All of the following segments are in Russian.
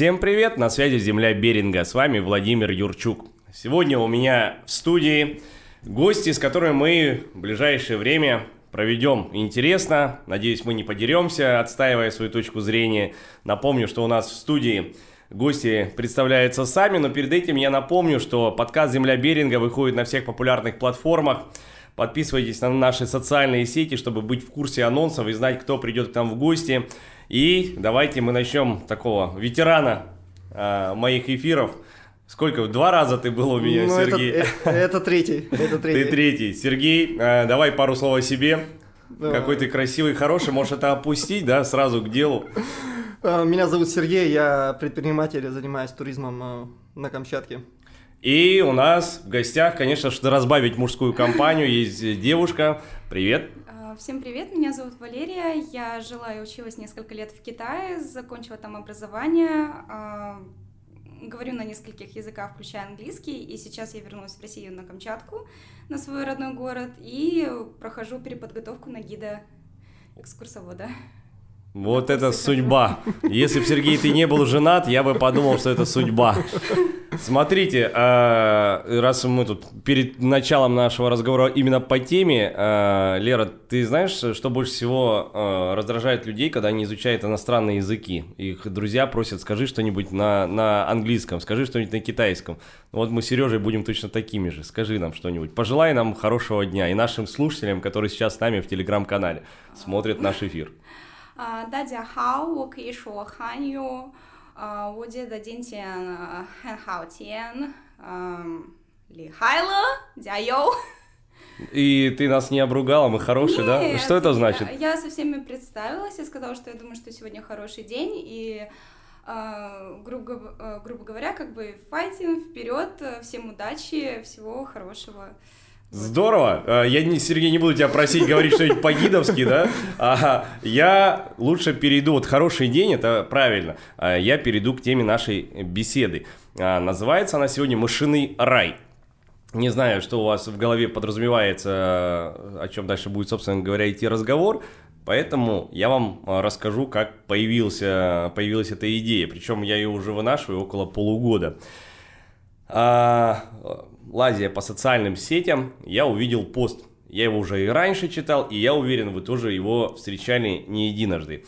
Всем привет, на связи Земля Беринга, с вами Владимир Юрчук. Сегодня у меня в студии гости, с которыми мы в ближайшее время проведем интересно. Надеюсь, мы не подеремся, отстаивая свою точку зрения. Напомню, что у нас в студии гости представляются сами, но перед этим я напомню, что подкаст «Земля Беринга» выходит на всех популярных платформах. Подписывайтесь на наши социальные сети, чтобы быть в курсе анонсов и знать, кто придет к нам в гости. И давайте мы начнем такого ветерана э, моих эфиров. Сколько? Два раза ты был у меня, ну, Сергей? Это, это третий. Это третий. Ты третий. Сергей, э, давай пару слов о себе. Да. Какой ты красивый, хороший. Можешь это опустить, да, сразу к делу. А, меня зовут Сергей, я предприниматель, занимаюсь туризмом э, на Камчатке. И у нас в гостях, конечно, чтобы разбавить мужскую компанию, есть девушка. Привет. Всем привет, меня зовут Валерия, я жила и училась несколько лет в Китае, закончила там образование, а, говорю на нескольких языках, включая английский, и сейчас я вернулась в Россию на Камчатку, на свой родной город, и прохожу переподготовку на гида экскурсовода. Вот это судьба. Если бы Сергей ты не был женат, я бы подумал, что это судьба. Смотрите, а, раз мы тут перед началом нашего разговора именно по теме, а, Лера, ты знаешь, что больше всего а, раздражает людей, когда они изучают иностранные языки? Их друзья просят, скажи что-нибудь на, на английском, скажи что-нибудь на китайском. Вот мы с Сережей будем точно такими же. Скажи нам что-нибудь. Пожелай нам хорошего дня и нашим слушателям, которые сейчас с нами в телеграм-канале смотрят наш эфир. 啊、大家好，我可以说汉语。啊、我觉得今天、呃、很好天，嗯，厉害了，加油！ И ты нас не обругала, мы хорошие, да? Что это значит? Я, я со всеми представилась и сказала, что я думаю, что сегодня хороший день, и э, грубо, э, грубо говоря, как бы файтинг, вперед, всем удачи, всего хорошего. Здорово. А, я, не, Сергей, не буду тебя просить говорить что-нибудь по-гидовски, да? А, я лучше перейду, вот хороший день, это правильно, а, я перейду к теме нашей беседы. А, называется она сегодня «Мышиный рай». Не знаю, что у вас в голове подразумевается, о чем дальше будет, собственно говоря, идти разговор, поэтому я вам расскажу, как появился, появилась эта идея. Причем я ее уже вынашиваю около полугода. А, лазя по социальным сетям, я увидел пост. Я его уже и раньше читал, и я уверен, вы тоже его встречали не единожды.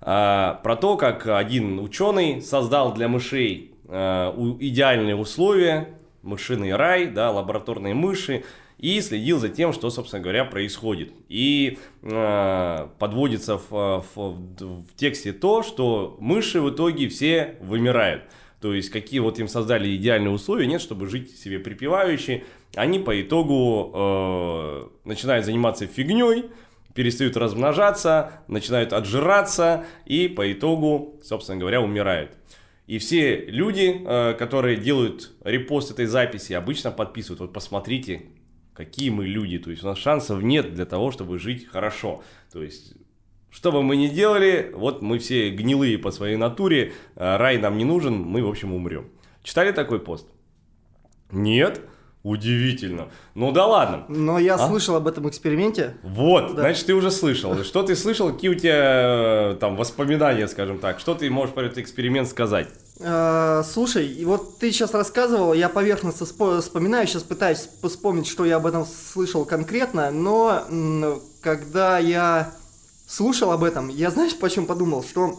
А, про то, как один ученый создал для мышей а, идеальные условия, мышиный рай, да, лабораторные мыши, и следил за тем, что, собственно говоря, происходит. И э, подводится в, в, в тексте то, что мыши в итоге все вымирают. То есть, какие вот им создали идеальные условия, нет, чтобы жить себе припеваючи. Они по итогу э, начинают заниматься фигней, перестают размножаться, начинают отжираться и по итогу, собственно говоря, умирают. И все люди, э, которые делают репост этой записи, обычно подписывают, вот посмотрите, какие мы люди, то есть у нас шансов нет для того, чтобы жить хорошо. То есть что бы мы ни делали, вот мы все гнилые по своей натуре, а, рай нам не нужен, мы, в общем, умрем. Читали такой пост? Нет? Удивительно. Ну да ладно. Но я а? слышал об этом эксперименте. Вот, да. значит, ты уже слышал. Что ты слышал, какие у тебя э, там воспоминания, скажем так? Что ты можешь про этот эксперимент сказать? Э, слушай, вот ты сейчас рассказывал, я поверхностно вспоминаю, сейчас пытаюсь вспомнить, что я об этом слышал конкретно, но когда я слушал об этом, я знаешь, почему подумал, что,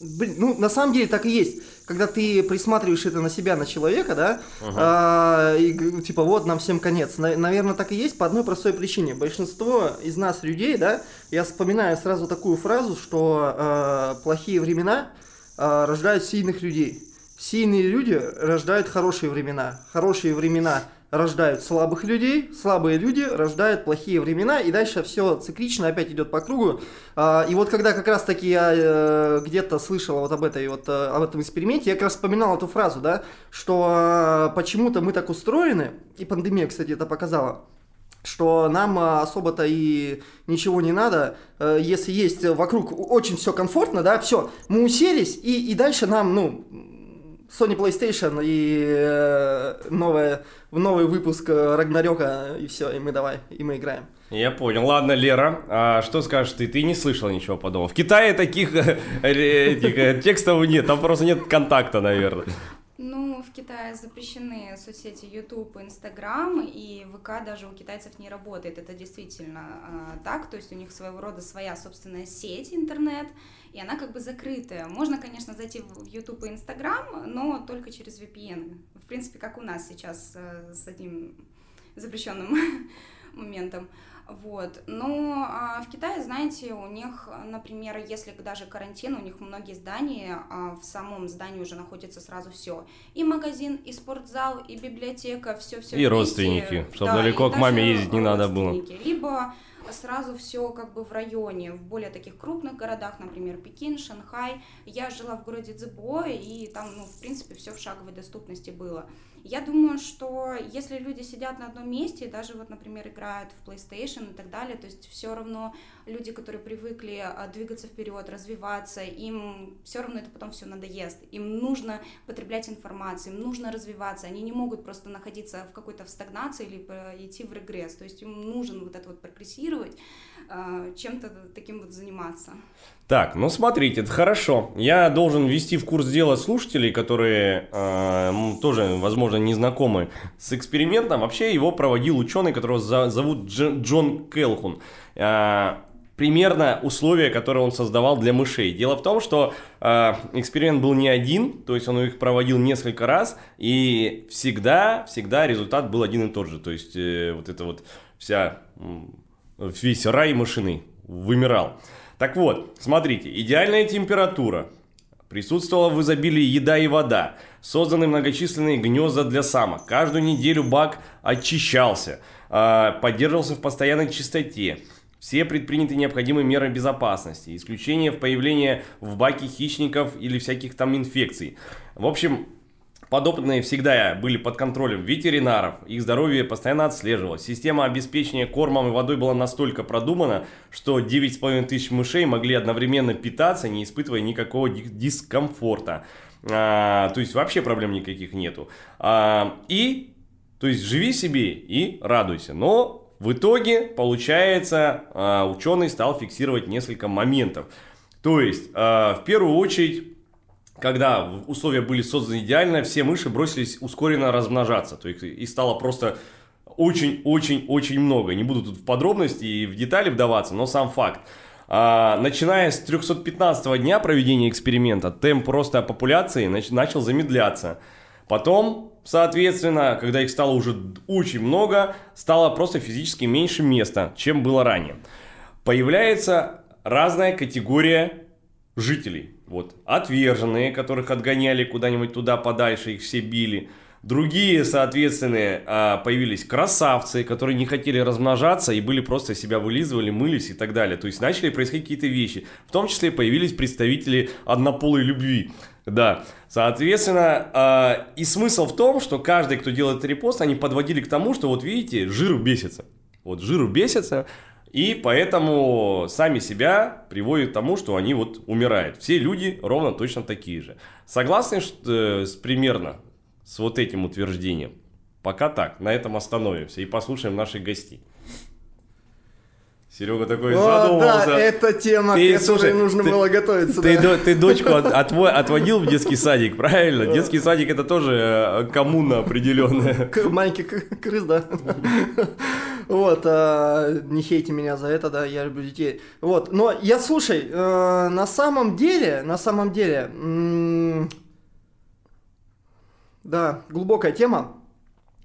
блин, ну, на самом деле так и есть. Когда ты присматриваешь это на себя, на человека, да, uh-huh. а, и типа вот нам всем конец. На, наверное, так и есть по одной простой причине. Большинство из нас людей, да, я вспоминаю сразу такую фразу, что а, плохие времена а, рождают сильных людей. Сильные люди рождают хорошие времена. Хорошие времена рождают слабых людей, слабые люди рождают плохие времена, и дальше все циклично опять идет по кругу. А, и вот когда как раз таки я э, где-то слышал вот об, этой, вот, э, об этом эксперименте, я как раз вспоминал эту фразу, да, что э, почему-то мы так устроены, и пандемия, кстати, это показала, что нам особо-то и ничего не надо, если есть вокруг очень все комфортно, да, все, мы уселись, и, и дальше нам, ну, Sony PlayStation и э, новое, новый выпуск э, Рагнарёка, и все, и мы давай, и мы играем. Я понял. Ладно, Лера, а что скажешь ты? Ты не слышал ничего подобного. В Китае таких э, текстов нет, там просто нет контакта, наверное. Ну, в Китае запрещены соцсети YouTube, Instagram, и ВК даже у китайцев не работает. Это действительно э, так, то есть у них своего рода своя собственная сеть интернет, и она как бы закрытая. Можно, конечно, зайти в YouTube и Instagram, но только через VPN. В принципе, как у нас сейчас э, с этим запрещенным моментом. Вот. Но а, в Китае, знаете, у них, например, если даже карантин, у них многие здания, а, в самом здании уже находится сразу все. И магазин, и спортзал, и библиотека, все-все. И родственники, чтобы да, далеко к маме ездить не надо было. Либо сразу все как бы в районе, в более таких крупных городах, например, Пекин, Шанхай. Я жила в городе Цзебо, и там, ну, в принципе, все в шаговой доступности было. Я думаю, что если люди сидят на одном месте, даже вот, например, играют в PlayStation и так далее, то есть все равно люди, которые привыкли а, двигаться вперед, развиваться, им все равно это потом все надоест. Им нужно потреблять информацию, им нужно развиваться. Они не могут просто находиться в какой-то в стагнации или идти в регресс. То есть им нужно вот это вот прогрессировать, а, чем-то таким вот заниматься. Так, ну смотрите, это хорошо. Я должен ввести в курс дела слушателей, которые э, тоже, возможно, не знакомы с экспериментом. Вообще его проводил ученый, которого за, зовут Дж, Джон Келхун. Э, примерно условия, которые он создавал для мышей. Дело в том, что э, эксперимент был не один, то есть он их проводил несколько раз, и всегда, всегда результат был один и тот же. То есть э, вот это вот вся, весь рай мышиный вымирал. Так вот, смотрите, идеальная температура, присутствовала в изобилии еда и вода, созданы многочисленные гнезда для самок, каждую неделю бак очищался, а, поддерживался в постоянной чистоте, все предприняты необходимые меры безопасности, исключение в появлении в баке хищников или всяких там инфекций. В общем, Подопытные всегда были под контролем ветеринаров, их здоровье постоянно отслеживалось. Система обеспечения кормом и водой была настолько продумана, что 9,5 тысяч мышей могли одновременно питаться, не испытывая никакого дискомфорта. А, то есть вообще проблем никаких нету. А, и, то есть живи себе и радуйся. Но в итоге, получается, а, ученый стал фиксировать несколько моментов. То есть, а, в первую очередь, когда условия были созданы идеально, все мыши бросились ускоренно размножаться. То есть их стало просто очень-очень-очень много. Не буду тут в подробности и в детали вдаваться, но сам факт. А, начиная с 315 дня проведения эксперимента, темп роста популяции нач- начал замедляться. Потом, соответственно, когда их стало уже очень много, стало просто физически меньше места, чем было ранее. Появляется разная категория жителей. Вот. Отверженные, которых отгоняли куда-нибудь туда подальше, их все били. Другие, соответственно, а, появились красавцы, которые не хотели размножаться и были просто себя вылизывали, мылись и так далее. То есть начали происходить какие-то вещи. В том числе появились представители однополой любви. Да, соответственно, э, и смысл в том, что каждый, кто делает репост, они подводили к тому, что вот видите, жиру бесится. Вот жиру бесится, и поэтому сами себя приводят к тому, что они вот умирают. Все люди ровно точно такие же. Согласны что, э, с, примерно с вот этим утверждением? Пока так, на этом остановимся и послушаем наших гостей. Серега такой О, задумался. Да, это тема, ты, к которой слушай, нужно ты, было готовиться. Ты, да. ты дочку от, отво, отводил в детский садик, правильно? Детский садик это тоже э, коммуна определенная. Маленький крыс, да. Вот, а, не хейте меня за это, да, я люблю детей. Вот, но я, слушай, э, на самом деле, на самом деле, да, глубокая тема.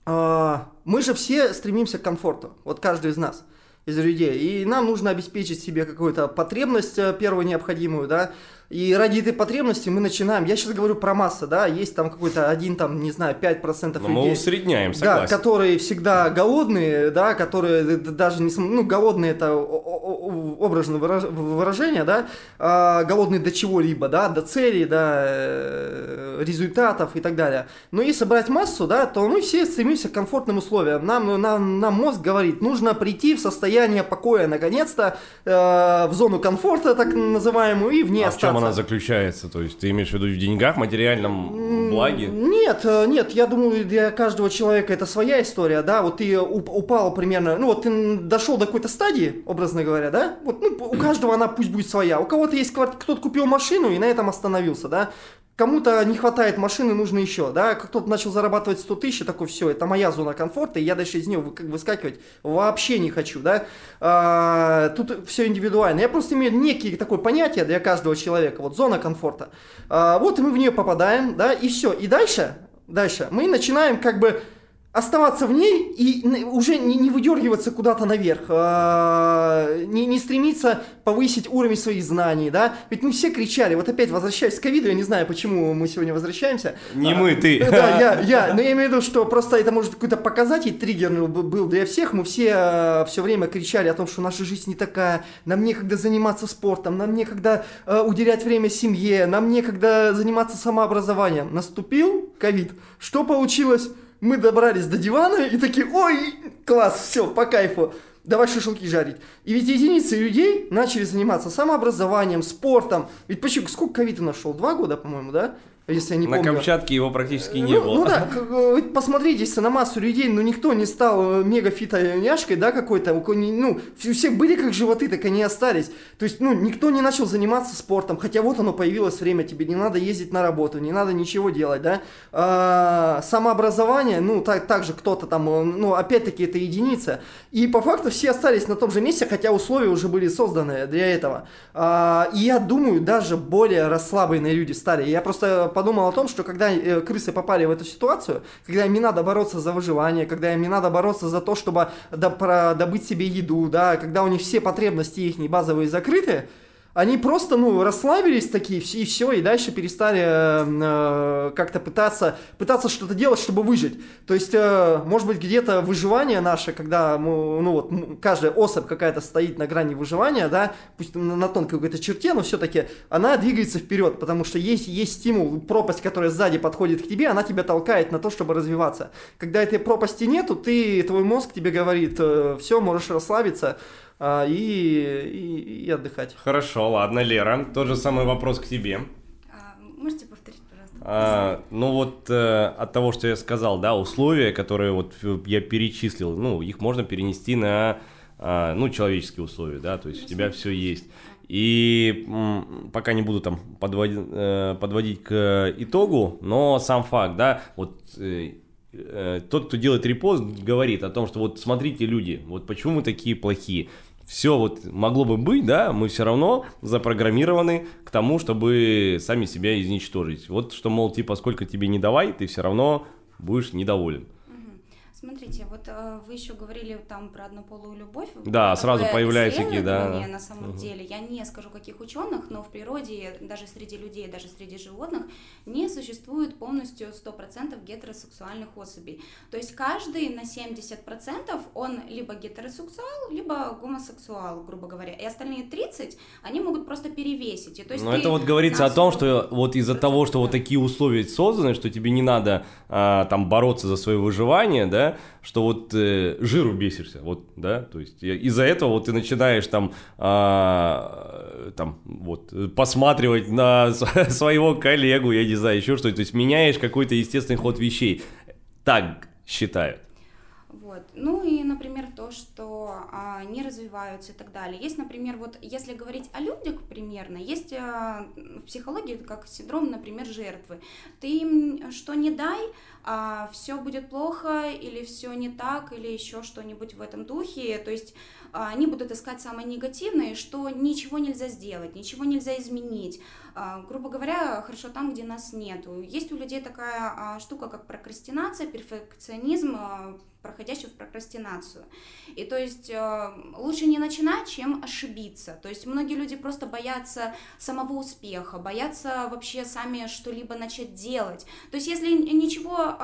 А, мы же все стремимся к комфорту, вот каждый из нас из людей. И нам нужно обеспечить себе какую-то потребность э, первую необходимую, да, и ради этой потребности мы начинаем, я сейчас говорю про массы, да, есть там какой-то один, там, не знаю, 5% Но людей. мы усредняем, согласен. Да, которые всегда голодные, да, которые даже не, ну, голодные это образное выражение, да, а, голодные до чего-либо, да, до цели, до э, результатов и так далее. Но если брать массу, да, то мы все стремимся к комфортным условиям. Нам, нам, нам мозг говорит, нужно прийти в состояние покоя, наконец-то, э, в зону комфорта, так называемую, и в ней а остаться она заключается? То есть ты имеешь в виду в деньгах, материальном благи? Нет, э, нет, я думаю, для каждого человека это своя история, да, вот ты упал примерно, ну вот ты дошел до какой-то стадии, образно говоря, да, вот ну, у каждого она пусть будет своя, у кого-то есть кто-то купил машину и на этом остановился, да, кому-то не хватает машины, нужно еще, да, кто-то начал зарабатывать 100 тысяч, такой, все, это моя зона комфорта, и я дальше из нее выскакивать вообще не хочу, да, а, тут все индивидуально, я просто имею некие такое понятие для каждого человека, вот зона комфорта, а, вот и мы в нее попадаем, да, и все, и дальше, дальше мы начинаем как бы оставаться в ней и уже не, не выдергиваться куда-то наверх, э, не, не стремиться повысить уровень своих знаний, да? Ведь мы все кричали, вот опять возвращаясь к ковиду, я не знаю, почему мы сегодня возвращаемся. Не а, мы, ты. Да, я, я, но я имею в виду, что просто это может какой-то показатель триггерный был для всех, мы все э, все время кричали о том, что наша жизнь не такая, нам некогда заниматься спортом, нам некогда э, уделять время семье, нам некогда заниматься самообразованием. Наступил ковид, что получилось? Мы добрались до дивана и такие, ой, класс, все, по кайфу, давай шашлыки жарить. И ведь единицы людей начали заниматься самообразованием, спортом. Ведь почему, сколько ковид нашел? Два года, по-моему, да? Если я не на помню. На Камчатке его практически ну, не было. Ну да, э, посмотрите на массу людей, ну никто не стал э, мега фитоняшкой, да, какой-то, ну, у всех были как животы, так они остались. То есть, ну, никто не начал заниматься спортом, хотя вот оно появилось время, тебе не надо ездить на работу, не надо ничего делать, да. А, самообразование, ну, так, так же кто-то там, э, ну, опять-таки это единица. И по факту все остались на том же месте, хотя условия уже были созданы для этого. А, и я думаю, даже более расслабленные люди стали. Я просто подумал о том, что когда э, крысы попали в эту ситуацию, когда им не надо бороться за выживание, когда им не надо бороться за то, чтобы добыть себе еду, да, когда у них все потребности их базовые закрыты, они просто, ну, расслабились такие, и все, и дальше перестали э, как-то пытаться, пытаться что-то делать, чтобы выжить. То есть, э, может быть, где-то выживание наше, когда, мы, ну, вот, каждая особь какая-то стоит на грани выживания, да, пусть на, на тонкой какой-то черте, но все-таки она двигается вперед, потому что есть, есть стимул, пропасть, которая сзади подходит к тебе, она тебя толкает на то, чтобы развиваться. Когда этой пропасти нету, ты, твой мозг тебе говорит, э, все, можешь расслабиться, а, и, и, и отдыхать. Хорошо, ладно, Лера, тот же самый вопрос к тебе. А, можете повторить, пожалуйста? А, ну вот э, от того, что я сказал, да, условия, которые вот я перечислил, ну, их можно перенести на, э, ну, человеческие условия, да, то есть у тебя все есть. И м, пока не буду там подводить, э, подводить к итогу, но сам факт, да, вот э, э, тот, кто делает репост, говорит о том, что вот смотрите, люди, вот почему мы такие плохие все вот могло бы быть, да, мы все равно запрограммированы к тому, чтобы сами себя изничтожить. Вот что, мол, типа, сколько тебе не давай, ты все равно будешь недоволен. Смотрите, вот э, вы еще говорили там про однополую любовь. Да, сразу появляются такие, да. На самом угу. деле, я не скажу каких ученых, но в природе, даже среди людей, даже среди животных, не существует полностью 100% гетеросексуальных особей. То есть каждый на 70% он либо гетеросексуал, либо гомосексуал, грубо говоря. И остальные 30, они могут просто перевесить. И, то есть но это вот говорится о том, что вот из-за того, что вот такие условия созданы, что тебе не надо а, там бороться за свое выживание, да, что вот э, жиру бесишься, вот, да, то есть из-за этого вот ты начинаешь там, а, там, вот, посматривать на своего коллегу, я не знаю, еще что-то, то есть меняешь какой-то естественный ход вещей, так считают. Вот. Ну и, например, то, что а, не развиваются и так далее. Есть, например, вот если говорить о людях примерно, есть а, в психологии как синдром, например, жертвы. Ты им что не дай, а, все будет плохо или все не так или еще что-нибудь в этом духе. То есть они будут искать самое негативное, что ничего нельзя сделать, ничего нельзя изменить. Грубо говоря, хорошо там, где нас нету. Есть у людей такая штука, как прокрастинация, перфекционизм, проходящий в прокрастинацию. И то есть лучше не начинать, чем ошибиться. То есть многие люди просто боятся самого успеха, боятся вообще сами что-либо начать делать. То есть если ничего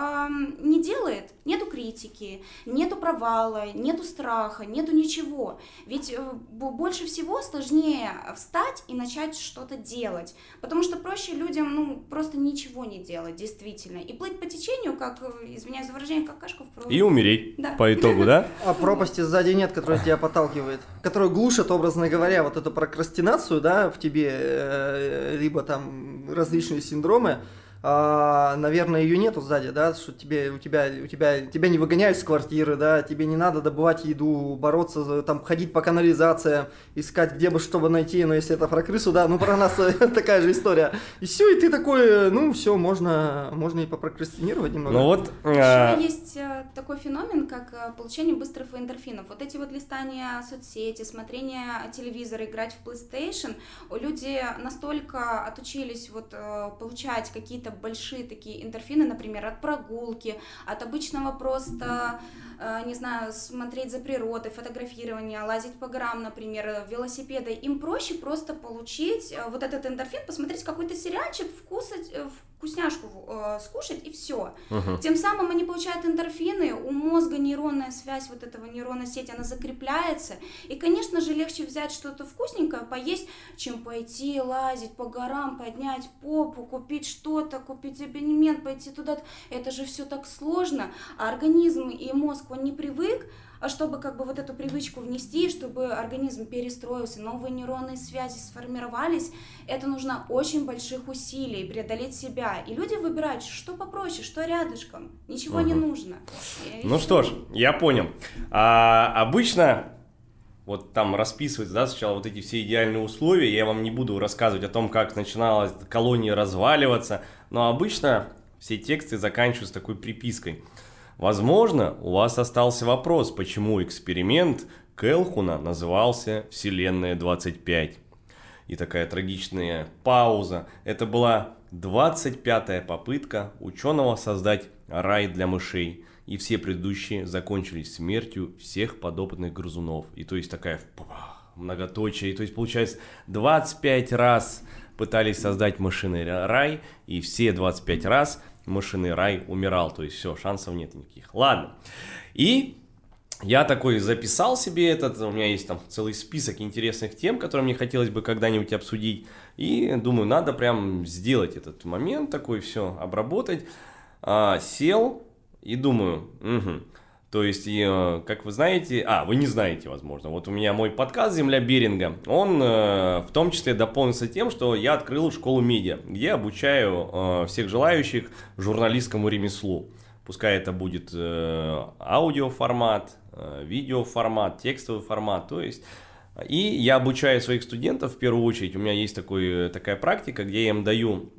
не делает, нету критики, нету провала, нету страха, нету ничего. Ведь э, больше всего сложнее встать и начать что-то делать. Потому что проще людям, ну, просто ничего не делать, действительно. И плыть по течению, как, э, извиняюсь за выражение, как кашка в пруду. И умереть да. по итогу, да? А пропасти сзади нет, которая тебя подталкивает. Которая глушит, образно говоря, вот эту прокрастинацию, да, в тебе, э, либо там различные синдромы, а, наверное, ее нету сзади, да, что тебе, у тебя, у тебя, тебя не выгоняют с квартиры, да, тебе не надо добывать еду, бороться, там, ходить по канализациям, искать, где бы, чтобы найти, но если это про крысу, да, ну, про нас такая же история. И все, и ты такой, ну, все, можно, можно и попрокрастинировать немного. Ну вот, Еще э, есть э, такой феномен, как э, получение быстрых эндорфинов. Вот эти вот листания соцсети, смотрение телевизора, играть в PlayStation, люди настолько отучились вот э, получать какие-то большие такие эндорфины, например, от прогулки, от обычного просто, не знаю, смотреть за природой, фотографирования, лазить по горам, например, э, велосипеда. Им проще просто получить э, вот этот эндорфин, посмотреть какой-то сериальчик, вкусать, э, вкусняшку э, скушать и все. мгм. Тем самым они получают эндорфины, у мозга нейронная связь вот этого нейронной сети, она закрепляется. И, конечно же, легче взять что-то вкусненькое, поесть, чем пойти лазить по горам, поднять попу, купить что-то, купить абонемент, пойти туда. Это же все так сложно. А организм и мозг, он не привык, а чтобы как бы вот эту привычку внести, чтобы организм перестроился, новые нейронные связи сформировались, это нужно очень больших усилий преодолеть себя. И люди выбирают, что попроще, что рядышком. Ничего не Мгм. нужно. И Ну что ж, я понял. А, обычно вот там расписывается, да, сначала вот эти все идеальные условия. Я вам не буду рассказывать о том, как начинала колония разваливаться, но обычно все тексты заканчиваются такой припиской. Возможно, у вас остался вопрос, почему эксперимент Келхуна назывался «Вселенная 25». И такая трагичная пауза. Это была 25-я попытка ученого создать рай для мышей. И все предыдущие закончились смертью всех подопытных грызунов. И то есть такая многоточие. И то есть получается 25 раз пытались создать мышиный рай, и все 25 раз мышиный рай умирал. То есть все, шансов нет никаких. Ладно. И я такой записал себе этот, у меня есть там целый список интересных тем, которые мне хотелось бы когда-нибудь обсудить. И думаю, надо прям сделать этот момент такой, все, обработать. А, сел и думаю, мгм. То есть, и, э, как вы знаете, а, вы не знаете, возможно, вот у меня мой подкаст «Земля Беринга», он э, в том числе дополнился тем, что я открыл школу медиа, где обучаю э, всех желающих журналистскому ремеслу. Пускай это будет аудиоформат, видеоформат, текстовый формат, то есть... И я обучаю своих студентов в первую очередь. У меня есть такой, такая практика, где я им даю...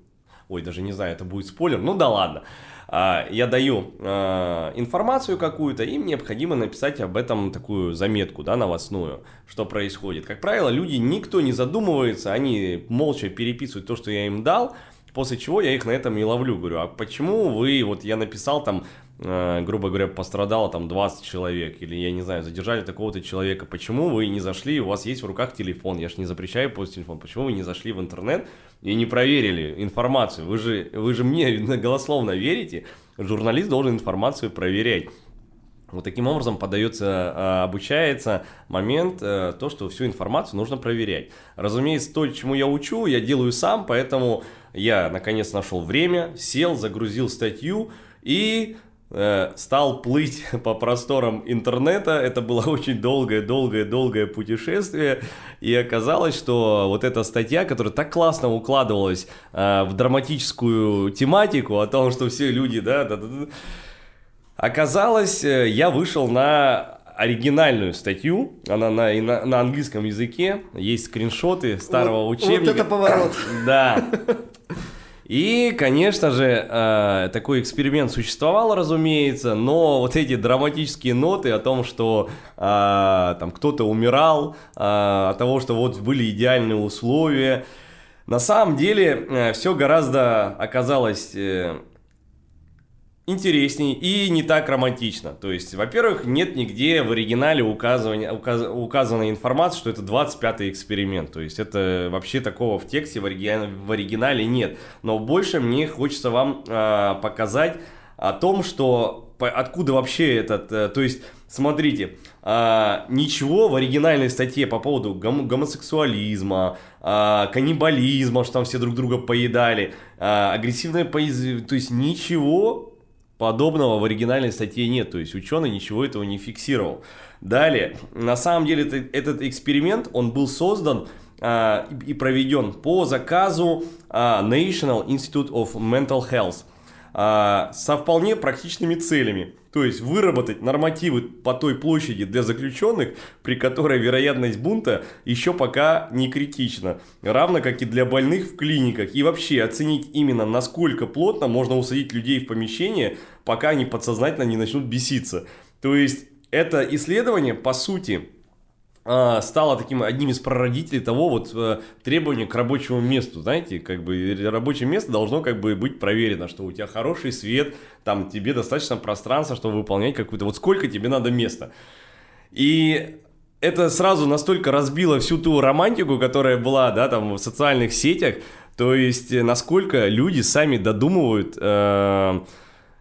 Ой, даже не знаю, это будет спойлер, ну да ладно. А, Я даю а, информацию какую-то, им необходимо написать об этом такую заметку, да, новостную, что происходит. Как правило, люди, никто не задумывается, они молча переписывают то, что я им дал, После чего я их на этом и ловлю, говорю, а почему вы, вот я написал там, грубо говоря, пострадало там 20 человек, или я не знаю, задержали такого-то человека, почему вы не зашли, у вас есть в руках телефон, я же не запрещаю постить телефон, почему вы не зашли в интернет и не проверили информацию, вы же, вы же мне голословно верите, журналист должен информацию проверять. Вот таким образом подается, а, обучается момент, э, то, что всю информацию нужно проверять. Разумеется, то, чему я учу, я делаю сам, поэтому я наконец нашел время, сел, загрузил статью и э, стал плыть по просторам интернета. Это было очень долгое-долгое-долгое путешествие. И оказалось, что вот эта статья, которая так классно укладывалась э, в драматическую тематику о том, что все люди, да, да, да, да Оказалось, э, я вышел на оригинальную статью, она на, на, на английском языке, есть скриншоты старого Вот- учебника. Вот это поворот. Да. И, конечно же, э, такой эксперимент существовал, разумеется, но вот эти драматические ноты о том, что э, там кто-то умирал, э, от того, что вот были идеальные условия, на самом деле все гораздо оказалось интересней и не так романтично. То есть, во-первых, нет нигде в оригинале указывания, указ, указанной информации, что это 25-й эксперимент. То есть, это вообще такого в тексте в, оригинале, в оригинале нет. Но больше мне хочется вам э, показать о том, что по, откуда вообще этот... Э, то есть, смотрите, э, ничего в оригинальной статье по поводу гом, гомосексуализма, э, каннибализма, что там все друг друга поедали, э, агрессивное пояз... То есть, ничего подобного в оригинальной статье нет, то есть ученый ничего этого не фиксировал. Далее, на самом деле это, этот эксперимент, он был создан а, и проведен по заказу а, National Institute of Mental Health а, со вполне практичными целями. То есть выработать нормативы по той площади для заключенных, при которой вероятность бунта еще пока не критична. Равно как и для больных в клиниках. И вообще оценить именно насколько плотно можно усадить людей в помещение, пока они подсознательно не начнут беситься. То есть это исследование, по сути, а, стало таким одним из прародителей того вот э, требования к рабочему месту, знаете, как бы рабочее место должно как бы быть проверено, что у тебя хороший свет, там тебе достаточно пространства, чтобы выполнять какую-то, вот сколько тебе надо места. И это сразу настолько разбило всю ту романтику, которая была, да, там в социальных сетях, то есть э, насколько люди сами додумывают э,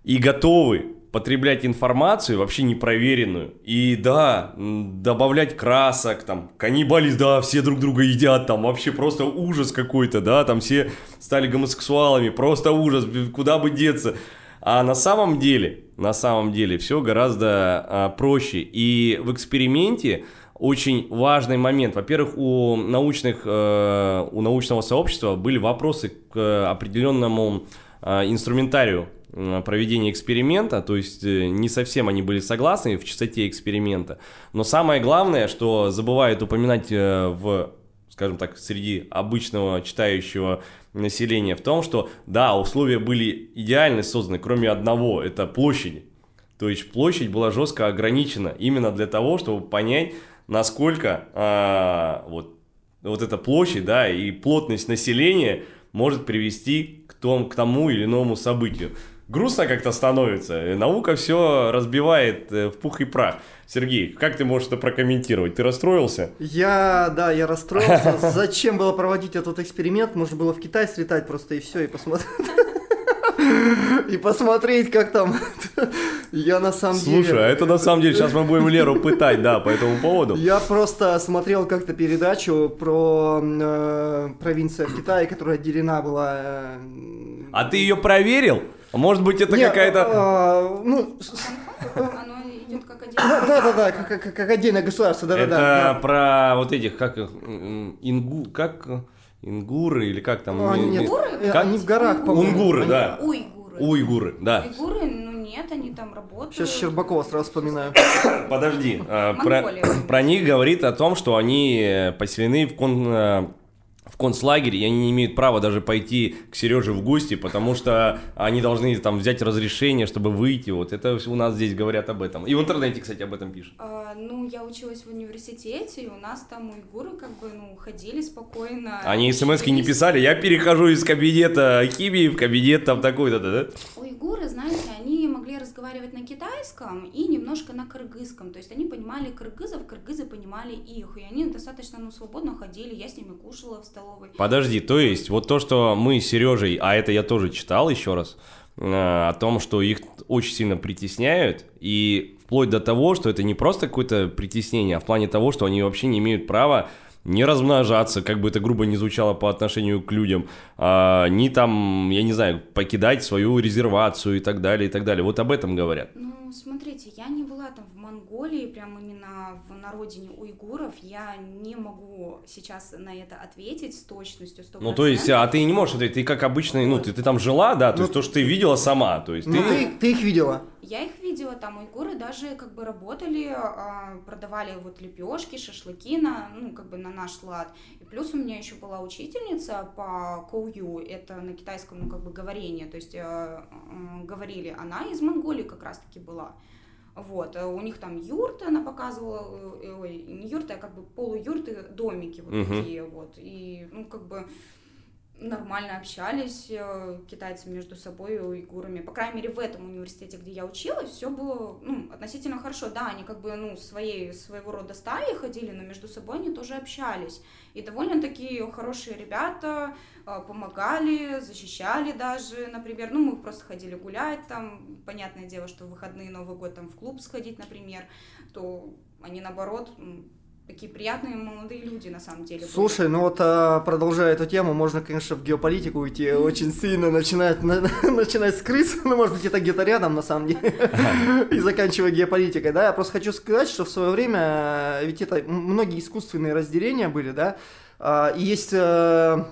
и готовы потреблять информацию вообще непроверенную. И да, добавлять красок, там, каннибализм, да, все друг друга едят, там, вообще просто ужас какой-то, да, там все стали гомосексуалами, просто ужас, куда бы деться. А на самом деле, на самом деле все гораздо а, проще. И в эксперименте очень важный момент. Во-первых, у научных, э, у научного сообщества были вопросы к определенному э, инструментарию проведения эксперимента, то есть э, не совсем они были согласны в частоте эксперимента, но самое главное, что забывают упоминать э, в, скажем так, среди обычного читающего населения в том, что да, условия были идеально созданы, кроме одного, это площади. То есть площадь была жестко ограничена именно для того, чтобы понять, насколько а, вот, вот эта площадь, да, и плотность населения может привести к, том, к тому или иному событию грустно как-то становится. Наука все разбивает э, в пух и прах. Сергей, как ты можешь это прокомментировать? Ты расстроился? Я, да, я расстроился. Зачем было проводить этот эксперимент? Можно было в Китай слетать просто и все, и посмотреть. И посмотреть, как там. Я на самом деле. Слушай, а это на самом деле сейчас мы будем Леру пытать, да, по этому поводу. Я просто смотрел как-то передачу про э, провинцию в Китае, которая отделена была. Э, а ты ее проверил? Может быть, это какая-то... А, ну... Оно идет как отдельное... Да, да, да, как, как, как отдельное государство, да, да, да. Это про вот этих, как их, ингу, как ингуры или как там? А, нет, Ингуры? Как? Они в горах, по-моему. Унгуры, да. Уйгуры. Уйгуры, да. Уйгуры, ну нет, они там работают. Сейчас Щербакова сразу вспоминаю. Подожди, а, про, про них говорит о том, что они поселены в кон в концлагерь, и они не имеют права даже пойти к Сереже в гости, потому что они должны там взять разрешение, чтобы выйти. Вот это у нас здесь говорят об этом. И в интернете, кстати, об этом пишут. А, ну, я училась в университете, и у нас там уйгуры как бы, ну, ходили спокойно. Они смс не писали, я перехожу из кабинета химии в кабинет там такой-то, да? Уйгуры, знаете, они могли разговаривать на китайском и немножко на кыргызском. То есть они понимали кыргызов, кыргызы понимали их. И они достаточно, ну, свободно ходили, я с ними кушала в столовой. Подожди, то есть вот то, что мы с Сережей, а это я тоже читал еще раз, э, о том, что их очень сильно притесняют, и вплоть до того, что это не просто какое-то притеснение, а в плане того, что они вообще не имеют права не размножаться, как бы это грубо не звучало по отношению к людям, а, не там, я не знаю, покидать свою резервацию и так далее, и так далее. Вот об этом говорят. Ну, смотрите, я не была там в Монголии, прям именно в, на родине уйгуров, я не могу сейчас на это ответить с точностью 100%. Ну, то есть, а ты не можешь ответить, ты как обычный, ну, ты, ты там жила, да, то ну, есть то, что ты видела сама, то есть ну, ты... ты... Ты их видела? Я их видела, там уйгуры даже как бы работали, а, продавали вот лепешки, шашлыки на, ну, как бы на наш лад. И плюс у меня еще была учительница по коую, это на китайском, ну, как бы говорение, то есть э, говорили, она из Монголии как раз-таки была. Вот, э, у них там юрты она показывала, э, ой, не юрты, а как бы полуюрты, домики вот uh-huh. такие вот. И, ну, как бы нормально общались э, китайцы между собой и уйгурами. По крайней мере, в этом университете, где я училась, все было ну, относительно хорошо. Да, они как бы ну, своей, своего рода стаи ходили, но между собой они тоже общались. И довольно такие хорошие ребята э, помогали, защищали даже, например. Ну, мы просто ходили гулять там. Понятное дело, что в выходные Новый год там в клуб сходить, например, то они наоборот такие приятные молодые люди на самом деле. Слушай, были. ну вот а, продолжая эту тему, можно, конечно, в геополитику уйти. Очень сильно, начинать, на, начинать с крыс, ну, может быть, это где-то рядом, на самом деле, и заканчивая геополитикой, да, я просто хочу сказать, что в свое время, ведь это многие искусственные разделения были, да, А, и есть э,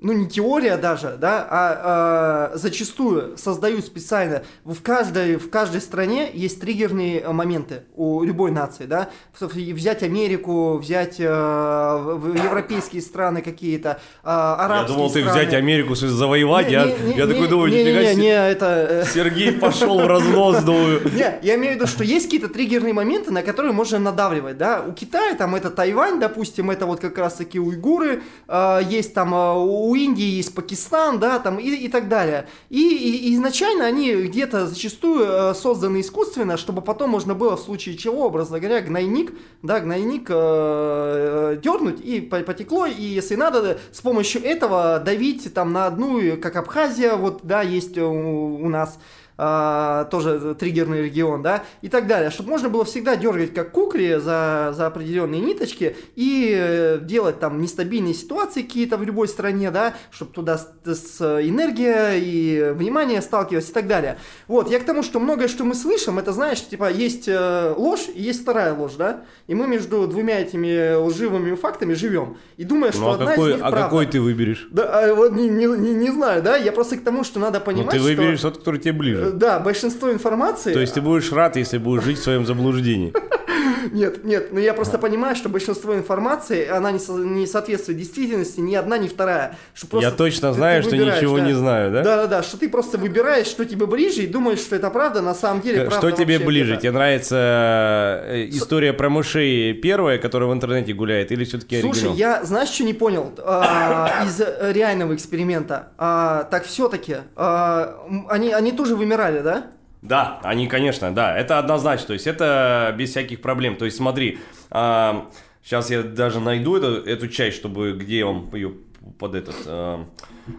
ну не теория даже, да, а, а зачастую создают специально в каждой в каждой стране есть триггерные моменты у любой нации, да, взять Америку, взять э, европейские страны какие-то, э, арабские Я думал, страны. ты взять Америку завоевать, не, я, не, я не, такой думаю, не, не, не, не, это Сергей пошел в разнос, думаю. Не, я имею в виду, что есть какие-то триггерные моменты, на которые можно надавливать, да, у Китая там это Тайвань, допустим, это вот как раз таки уйгуры, э, есть там у у Индии есть Пакистан, да, там и, и так далее. И, и изначально они где-то зачастую э, созданы искусственно, чтобы потом можно было в случае чего, образно говоря, гнойник, да, гнойник э, э дернуть и потекло, и если надо, с помощью этого давить там на одну, как Абхазия, вот, да, есть у, у нас, а, тоже триггерный регион, да, и так далее, чтобы можно было всегда дергать как кукри за, за определенные ниточки и э, делать там нестабильные ситуации какие-то в любой стране, да, чтобы туда с, с энергия и внимание сталкиваться и так далее. Вот, я к тому, что многое, что мы слышим, это, знаешь, типа, есть э, ложь и есть вторая ложь, да, и мы между двумя этими лживыми фактами живем, и думаешь, ну, что а одна какой, из них А правда. какой ты выберешь? Да, а, вот не, не, не, не знаю, да, я просто к тому, что надо понимать, ну, ты выберешь что... тот, который тебе ближе. Да, большинство информации... То есть ты будешь рад, если будешь жить в своем заблуждении. Нет, нет, но я просто понимаю, что большинство информации, она не, со, не соответствует действительности ни одна, ни вторая. Что я точно знаю, что ничего да. не знаю, да? Да-да-да, что ты просто выбираешь, что тебе ближе, и думаешь, что это правда, на самом деле правда Что тебе ближе? Тебе нравится э, история про мышей первая, которая в интернете гуляет, или все-таки? Слушай, я, знаешь, что не понял а, из реального эксперимента? А, так все-таки, а, они тоже вымирали, да? Да, они, конечно, да, это однозначно, то есть это без всяких проблем. То есть смотри, а, сейчас я даже найду эту, эту часть, чтобы где он ее под этот... А,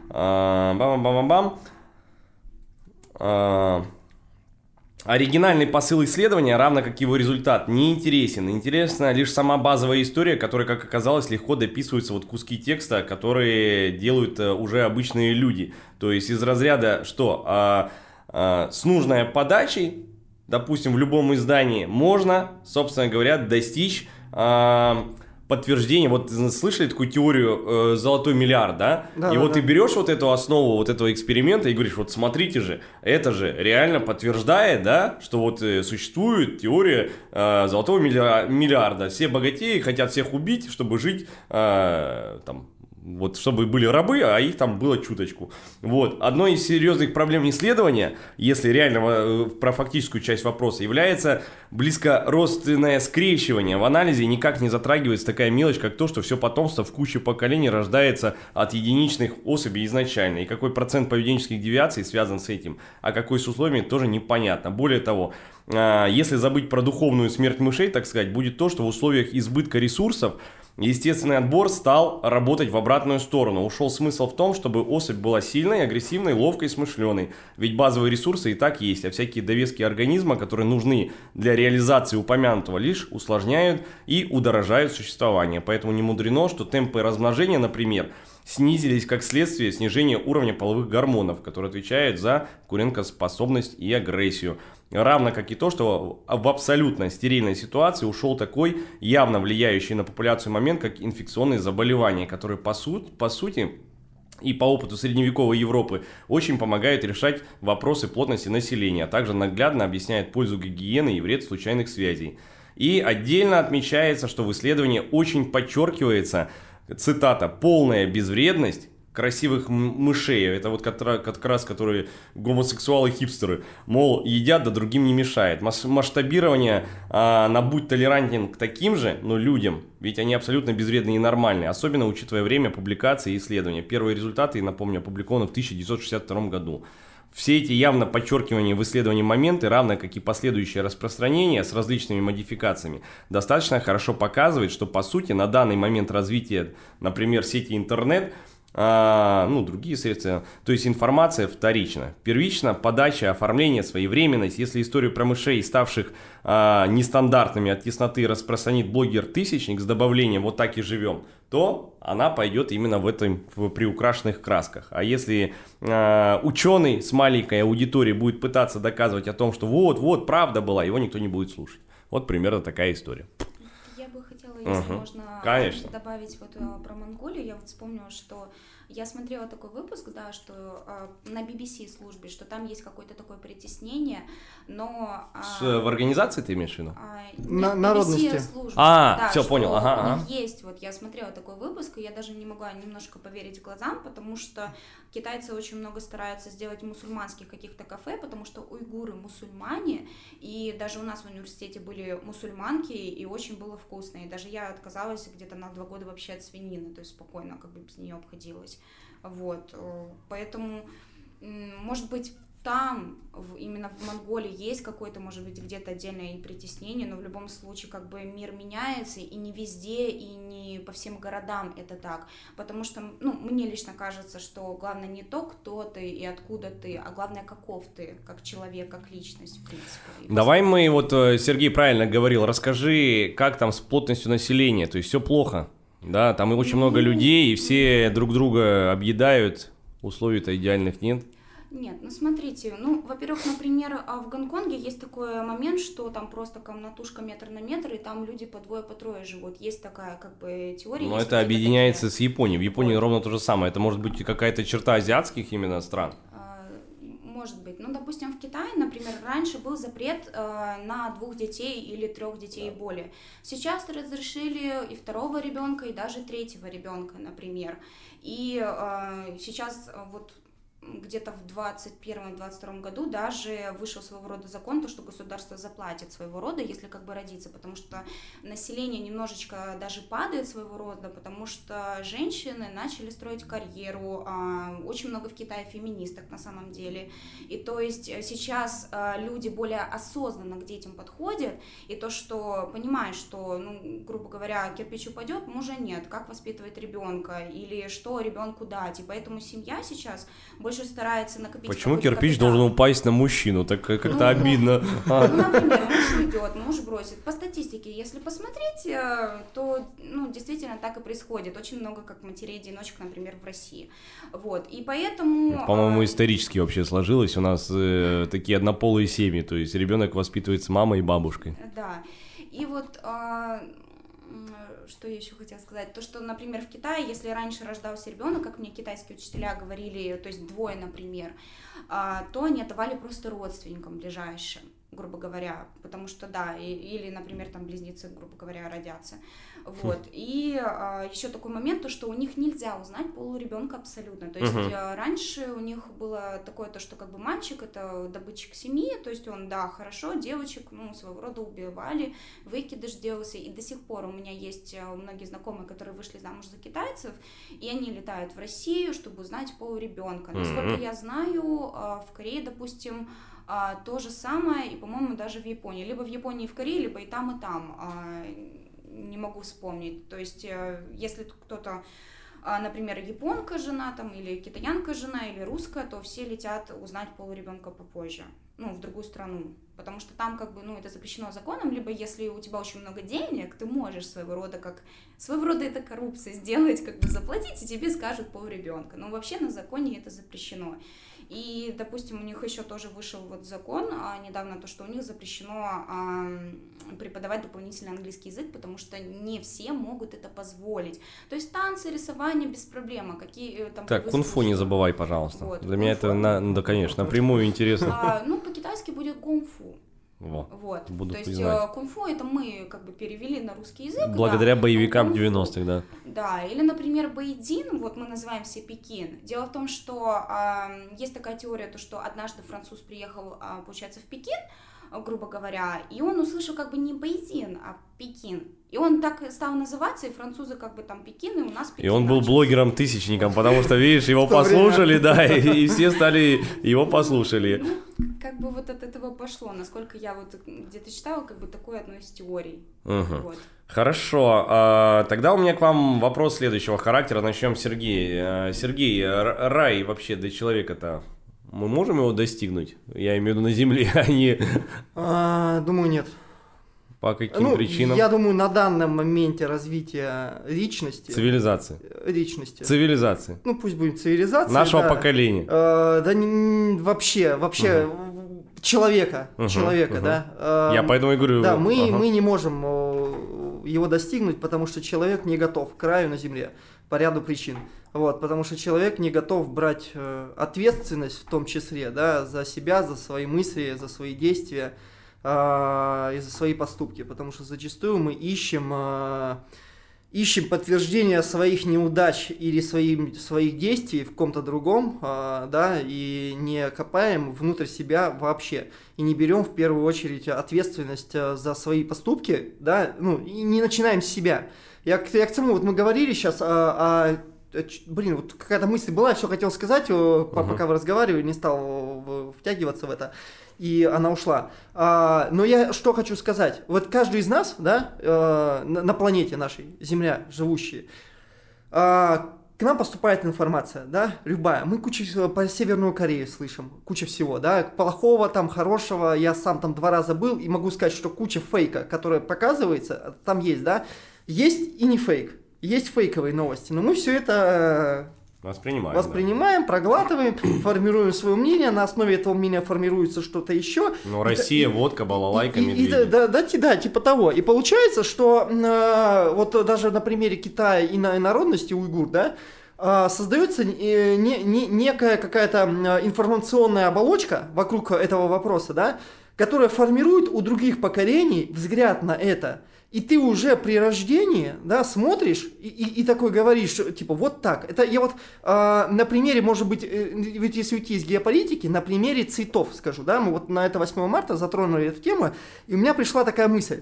а, бам-бам-бам-бам. А, Оригинальный посыл исследования, равно как его результат, не интересен. Интересна лишь сама базовая история, которая, как оказалось, легко дописываются вот куски текста, которые делают э, уже обычные люди. То есть из разряда, что а, с нужной подачей, допустим, в любом издании можно, собственно говоря, достичь а, подтверждения. Вот слышали такую теорию э, золотой миллиард, да? да и да, вот да. ты берешь вот эту основу вот этого эксперимента и говоришь, вот смотрите же, это же реально подтверждает, да, что вот э, существует теория э, золотого миллиарда. Все богатеи хотят всех убить, чтобы жить э, там вот чтобы были рабы, а их там было чуточку. Вот. Одной из серьезных проблем исследования, если реально э, про фактическую часть вопроса, является близкородственное скрещивание. В анализе никак не затрагивается такая мелочь, как то, что все потомство в куче поколений рождается от единичных особей изначально. И какой процент поведенческих девиаций связан с этим, а какой с условиями, тоже непонятно. Более того, а, если забыть про духовную смерть мышей, так сказать, будет то, что в условиях избытка ресурсов Естественный отбор стал работать в обратную сторону. Ушел смысл в том, чтобы особь была сильной, агрессивной, ловкой, смышленой. Ведь базовые ресурсы и так есть, а всякие довески организма, которые нужны для реализации упомянутого, лишь усложняют и удорожают существование. Поэтому не мудрено, что темпы размножения, например, снизились как следствие снижения уровня половых гормонов, которые отвечают за куренкоспособность и агрессию. Равно как и то, что в абсолютно стерильной ситуации ушел такой явно влияющий на популяцию момент, как инфекционные заболевания, которые по, суть, по сути и по опыту средневековой Европы очень помогают решать вопросы плотности населения, а также наглядно объясняет пользу гигиены и вред случайных связей. И отдельно отмечается, что в исследовании очень подчеркивается, цитата, полная безвредность красивых мышей. Это вот как раз, которые гомосексуалы-хипстеры. Мол, едят, да другим не мешает. Масштабирование а, на будь толерантен к таким же, но людям. Ведь они абсолютно безвредные и нормальные. Особенно учитывая время публикации и исследования. Первые результаты, напомню, опубликованы в 1962 году. Все эти явно подчеркивания в исследовании моменты, равно как и последующее распространение с различными модификациями, достаточно хорошо показывает, что по сути на данный момент развития, например, сети интернет – а, ну, другие средства. То есть информация вторична. Первично подача, оформление, своевременность. Если историю про мышей, ставших а, нестандартными от тесноты, распространит блогер-тысячник с добавлением «вот так и живем», то она пойдет именно в этом в приукрашенных красках. А если э, ученый с маленькой аудиторией будет пытаться доказывать о том, что вот, вот, правда была, его никто не будет слушать. Вот примерно такая история если Мгм. можно Конечно. добавить вот э, про Монголию. Я вот вспомнила, что я смотрела такой выпуск, да, что э, на BBC службе, что там есть какое-то такое притеснение, но... а, С, э, в организации ты имеешь в виду? а, На- нет, народности. BBC служба. А, Да, что понял, ага, у ага. них есть, вот я смотрела такой выпуск, и я даже не могла немножко поверить глазам, потому что китайцы очень много стараются сделать мусульманских каких-то кафе, потому что уйгуры мусульмане, и даже у нас в университете были мусульманки, и очень было вкусно, и даже я отказалась где-то на два года вообще от свинины, то есть спокойно как бы без нее обходилась, вот, э, поэтому, может быть, там, именно в Монголии, есть какое-то, может быть, где-то отдельное и притеснение, но в любом случае, как бы мир меняется, и не везде, и не по всем городам это так. Потому что, ну, мне лично кажется, что главное не то, кто ты и откуда ты, а главное, каков ты, как человек, как личность, в принципе. Давай мы, вот э, Сергей правильно говорил, расскажи, как там с плотностью населения, то есть все плохо, да, там очень много людей, и все друг друга объедают, условий-то идеальных нет. Нет, ну смотрите, ну, во-первых, например, а в Гонконге есть такой момент, что там просто комнатушка метр на метр, и там люди по двое, по трое живут. Есть такая, как бы, теория. Но есть это объединяется такие, с Японией, в Японии ровно то же самое, это может быть какая-то черта азиатских именно стран. Может быть. Ну, допустим, в Китае, например, раньше был запрет э, на двух детей или трех детей и более. Сейчас разрешили и второго ребенка, и даже третьего ребенка, например. И э, сейчас вот где-то в 2021-2022 году даже вышел своего рода закон, то, что государство заплатит своего рода, если как бы родиться, потому что население немножечко даже падает своего рода, потому что женщины начали строить карьеру, а, очень много в Китае феминисток на самом деле, и то есть э, сейчас а, люди более осознанно к детям подходят, и то, что понимаешь, что, ну, грубо говоря, кирпич упадет, мужа нет, как воспитывать ребенка, или что ребенку дать, и поэтому семья сейчас больше старается накопить Почему кирпич капитал. должен упасть на мужчину? Так э, как-то Ну, обидно. А. Ну, например, муж уйдет, муж бросит. По статистике, если посмотреть, э, то, ну, действительно так и происходит. Очень много как матерей-одиночек, например, в России. Вот, и поэтому... По-моему, а, исторически вообще сложилось. У нас э, такие однополые семьи, то есть ребенок воспитывается мамой и бабушкой. Да. И вот м, что я еще хотела сказать, то, что, например, в Китае, если раньше рождался ребенок, как мне китайские учителя говорили, то есть двое, например, а, то они отдавали просто родственникам ближайшим грубо говоря, потому что да, и- или, например, там близнецы, грубо говоря, родятся, вот. И еще такой момент, то что у них нельзя узнать пол ребенка абсолютно, то есть а, раньше у них было такое то, что как бы мальчик это добытчик семьи, то есть он, да, хорошо, девочек, ну, своего рода убивали, выкидыш делался, и до сих пор у меня есть э, многие знакомые, которые вышли замуж за китайцев, и они летают в Россию, чтобы узнать пол ребенка. Насколько Мгм. я знаю, а, в Корее, допустим, а, то же самое, и, по-моему, даже в Японии. Либо в Японии и в Корее, либо и там, и там. А, Не могу вспомнить. То есть, э, если кто-то, а, например, японка жена там, или китаянка жена, или русская, то все летят узнать пол ребенка попозже, ну, в другую страну. Потому что там, как бы, ну, это запрещено законом, либо если у тебя очень много денег, ты можешь своего рода как... Своего рода это коррупция сделать, как бы заплатить, и тебе скажут пол ребенка. Но вообще на законе это запрещено. И, допустим, у них еще тоже вышел вот закон а, недавно, то, что у них запрещено а, преподавать дополнительный английский язык, потому что не все могут это позволить. То есть танцы, рисование без проблем, а какие э, там... Так, кунг-фу не забывай, пожалуйста. Вот, Для меня это, кунг-фу. на- ну да, конечно, напрямую интересно. А, ну, по-китайски будет гунг-фу. Во. Вот. Буду То есть э, кунг-фу это мы как бы перевели на русский язык. да, Благодаря а боевикам кунг-фу 90-х, да. Да, или, например, Бейдин, вот мы называем все Пекин. Дело в том, что а, есть такая теория, то, что однажды француз приехал, а, получается, в Пекин, грубо говоря, и он услышал как бы не Бейдин, а Пекин. И он так стал называться, и французы как бы там Пекин, и у нас Пекин. И он был начался. блогером-тысячником, потому что, видишь, его послушали, да, и все стали, его послушали. Ну, как бы вот от этого пошло, насколько я вот где-то читала, как бы такое одно из теорий. Хорошо, а, тогда у меня к вам вопрос следующего характера. Начнем с Сергея. А, Сергей, р- рай вообще для человека-то, мы можем его достигнуть? Я имею в виду на Земле, а не А, думаю, нет. по каким Ну, причинам? я думаю, на данном моменте развития личности, Цивилизации. личности, Цивилизации. ну пусть будет цивилизация, Нашего да. поколения. Э, да не- вообще, вообще человека, Мгм, человека, мгм. да. Э, Я поэтому и говорю. Да, мы, ага. мы не можем э, его достигнуть, потому что человек не готов к раю на земле по ряду причин. Вот, потому что человек не готов брать э, ответственность в том числе, да, за себя, за свои мысли, за свои действия э, и за свои поступки, потому что зачастую мы ищем э, ищем подтверждение своих неудач или своим, своих действий в ком-то другом, э, да, и не копаем внутрь себя вообще, и не берем в первую очередь ответственность э, за свои поступки, да, ну, и не начинаем с себя. Я, я к тому, вот мы говорили сейчас о, о блин, вот какая-то мысль была, я все хотел сказать, uh-huh. пока вы разговаривали, не стал втягиваться в это и она ушла. А, но я что хочу сказать. Вот каждый из нас, да, э, на, планете нашей, Земля, живущие, э, к нам поступает информация, да, любая. Мы кучу по Северную Корею слышим, куча всего, да, плохого, там, хорошего. Я сам там два раза был и могу сказать, что куча фейка, которая показывается, там есть, да. Есть и не фейк, есть фейковые новости, но мы все это Воспринимаем. Воспринимаем, да. проглатываем, формируем свое мнение, на основе этого мнения формируется что-то еще. Ну, Россия, и, водка, балалайка, и, медведи. И, да, да, да, типа того. И получается, что э, вот даже на примере Китая и на народности уйгур, да, э, создается не, не, некая какая-то информационная оболочка вокруг этого вопроса, да, которая формирует у других поколений взгляд на это. И ты уже при рождении, да, смотришь и, и, и такой говоришь, типа, вот так. Это я вот э, на примере, может быть, э, ведь если уйти из геополитики, на примере цветов скажу, да, мы вот на это 8 марта затронули эту тему, и у меня пришла такая мысль.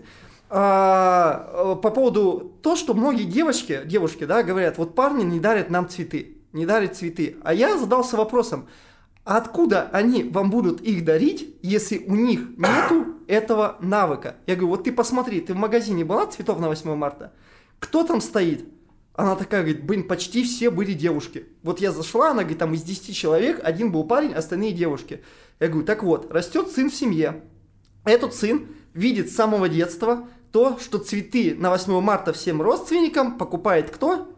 А, по поводу то, что многие девочки, девушки, да, говорят, вот парни не дарят нам цветы, не дарят цветы. А я задался вопросом, а откуда они вам будут их дарить, если у них нету этого навыка? Я говорю, вот ты посмотри, ты в магазине была цветов на 8 марта? Кто там стоит? Она такая говорит, блин, почти все были девушки. Вот я зашла, она говорит, там из 10 человек один был парень, остальные девушки. Я говорю, так вот, растет сын в семье. Этот сын видит с самого детства то, что цветы на 8 марта всем родственникам покупает кто?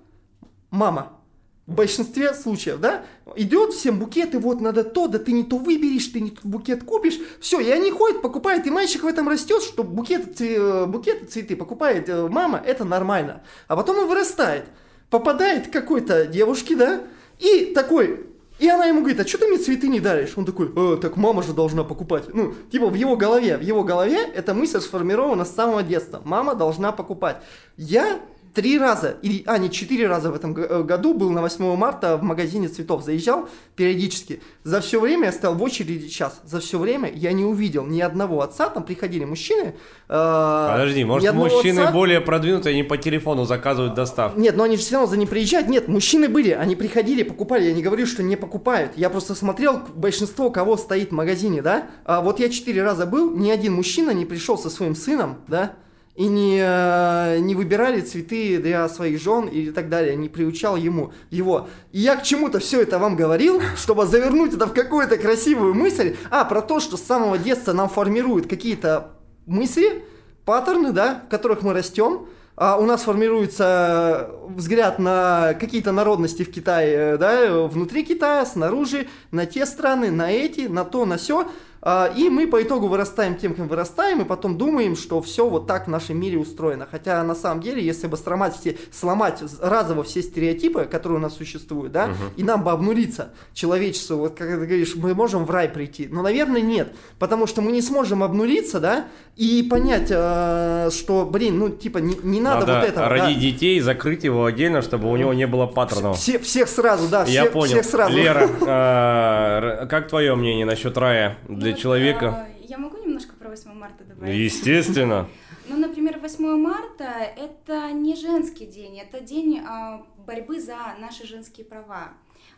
Мама в большинстве случаев, да, идет всем букеты, вот надо то, да ты не то выберешь, ты не тот букет купишь, все, и они ходят, покупают, и мальчик в этом растет, что букеты, цве, букеты цветы покупает э, мама, это нормально. А потом он вырастает, попадает к какой-то девушке, да, и такой, и она ему говорит, а что ты мне цветы не даришь? Он такой, э, так мама же должна покупать. Ну, типа в его голове, в его голове эта мысль сформирована с самого детства. Мама должна покупать. Я три раза, или, а, не четыре раза в этом э, году был на 8 марта в магазине цветов, заезжал периодически. За все время я стоял в очереди час. За все время я не увидел ни одного отца, там приходили мужчины. Э, Подожди, может мужчины отца... более продвинутые, они по телефону заказывают доставку? Нет, но они же все равно за ним приезжают. Нет, мужчины были, они приходили, покупали. Я не говорю, что не покупают. Я просто смотрел большинство, кого стоит в магазине, да. А вот я четыре раза был, ни один мужчина не пришел со своим сыном, да, и не, э, не выбирали цветы для своих жен и так далее, не приучал ему его. И я к чему-то все это вам говорил, чтобы завернуть это в какую-то красивую мысль, а, про то, что с самого детства нам формируют какие-то мысли, паттерны, да, в которых мы растем, а у нас формируется взгляд на какие-то народности в Китае, да, внутри Китая, снаружи, на те страны, на эти, на то, на все. А, и мы по итогу вырастаем тем, кем вырастаем, и потом думаем, что все вот так в нашем мире устроено. Хотя на самом деле, если бы сломать, все, сломать разово все стереотипы, которые у нас существуют, да, угу. и нам бы обнулиться человечеству, вот как ты говоришь, мы можем в рай прийти. Но, наверное, нет. Потому что мы не сможем обнулиться, да, и понять, э, что, блин, ну, типа, не, не надо, надо вот этого. родить да. детей, закрыть его отдельно, чтобы у него не было паттернов. Все, всех сразу, да, Я всех, понял. всех сразу. Лера, э, как твое мнение насчет рая для для человека. Э, я могу немножко про 8 марта добавить? Естественно. Ну, например, 8 марта – это не женский день, это день а, борьбы за наши женские права.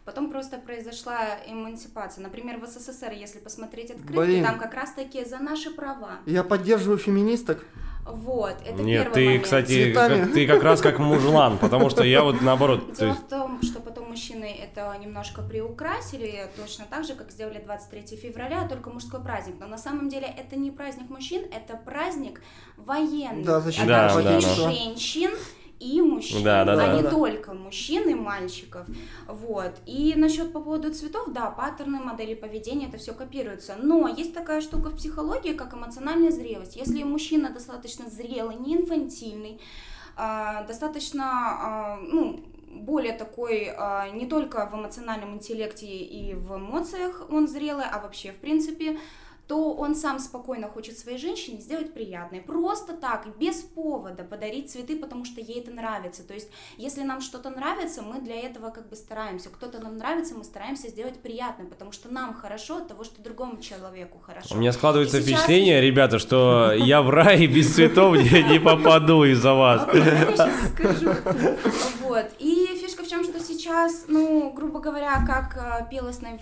Потом просто произошла эмансипация. Например, в СССР, если посмотреть открытки, Блин. там как раз-таки за наши права. Я поддерживаю феминисток. Вот, это Нет, первый ты, момент. кстати, как, ты как раз как мужлан, потому что я вот наоборот... Дело в том, что потом мужчины это немножко приукрасили, точно так же, как сделали 23 февраля, только мужской праздник. Но на самом деле это не праздник мужчин, это праздник военных. Да, защита да, да, да. женщин, и мужчин, Да, да, а да. не Да. только мужчин и мальчиков. Вот. И насчет по поводу цветов, да, паттерны, модели поведения, это все копируется. Но есть такая штука в психологии, как эмоциональная зрелость. Если мужчина достаточно зрелый, не инфантильный, а, достаточно, а, ну, более такой а, не только в эмоциональном интеллекте и в эмоциях он зрелый, а вообще в принципе, то он сам спокойно хочет своей женщине сделать приятное. Просто так, без повода подарить цветы, потому что ей это нравится. То есть, если нам что-то нравится, мы для этого как бы стараемся. Кто-то нам нравится, мы стараемся сделать приятное, потому что нам хорошо от того, что другому человеку хорошо. У меня складывается И сейчас впечатление, ребята, что я в рай без цветов не, попаду из-за вас. Скажу. Вот. И сейчас, ну, грубо говоря, как э, пелось на э,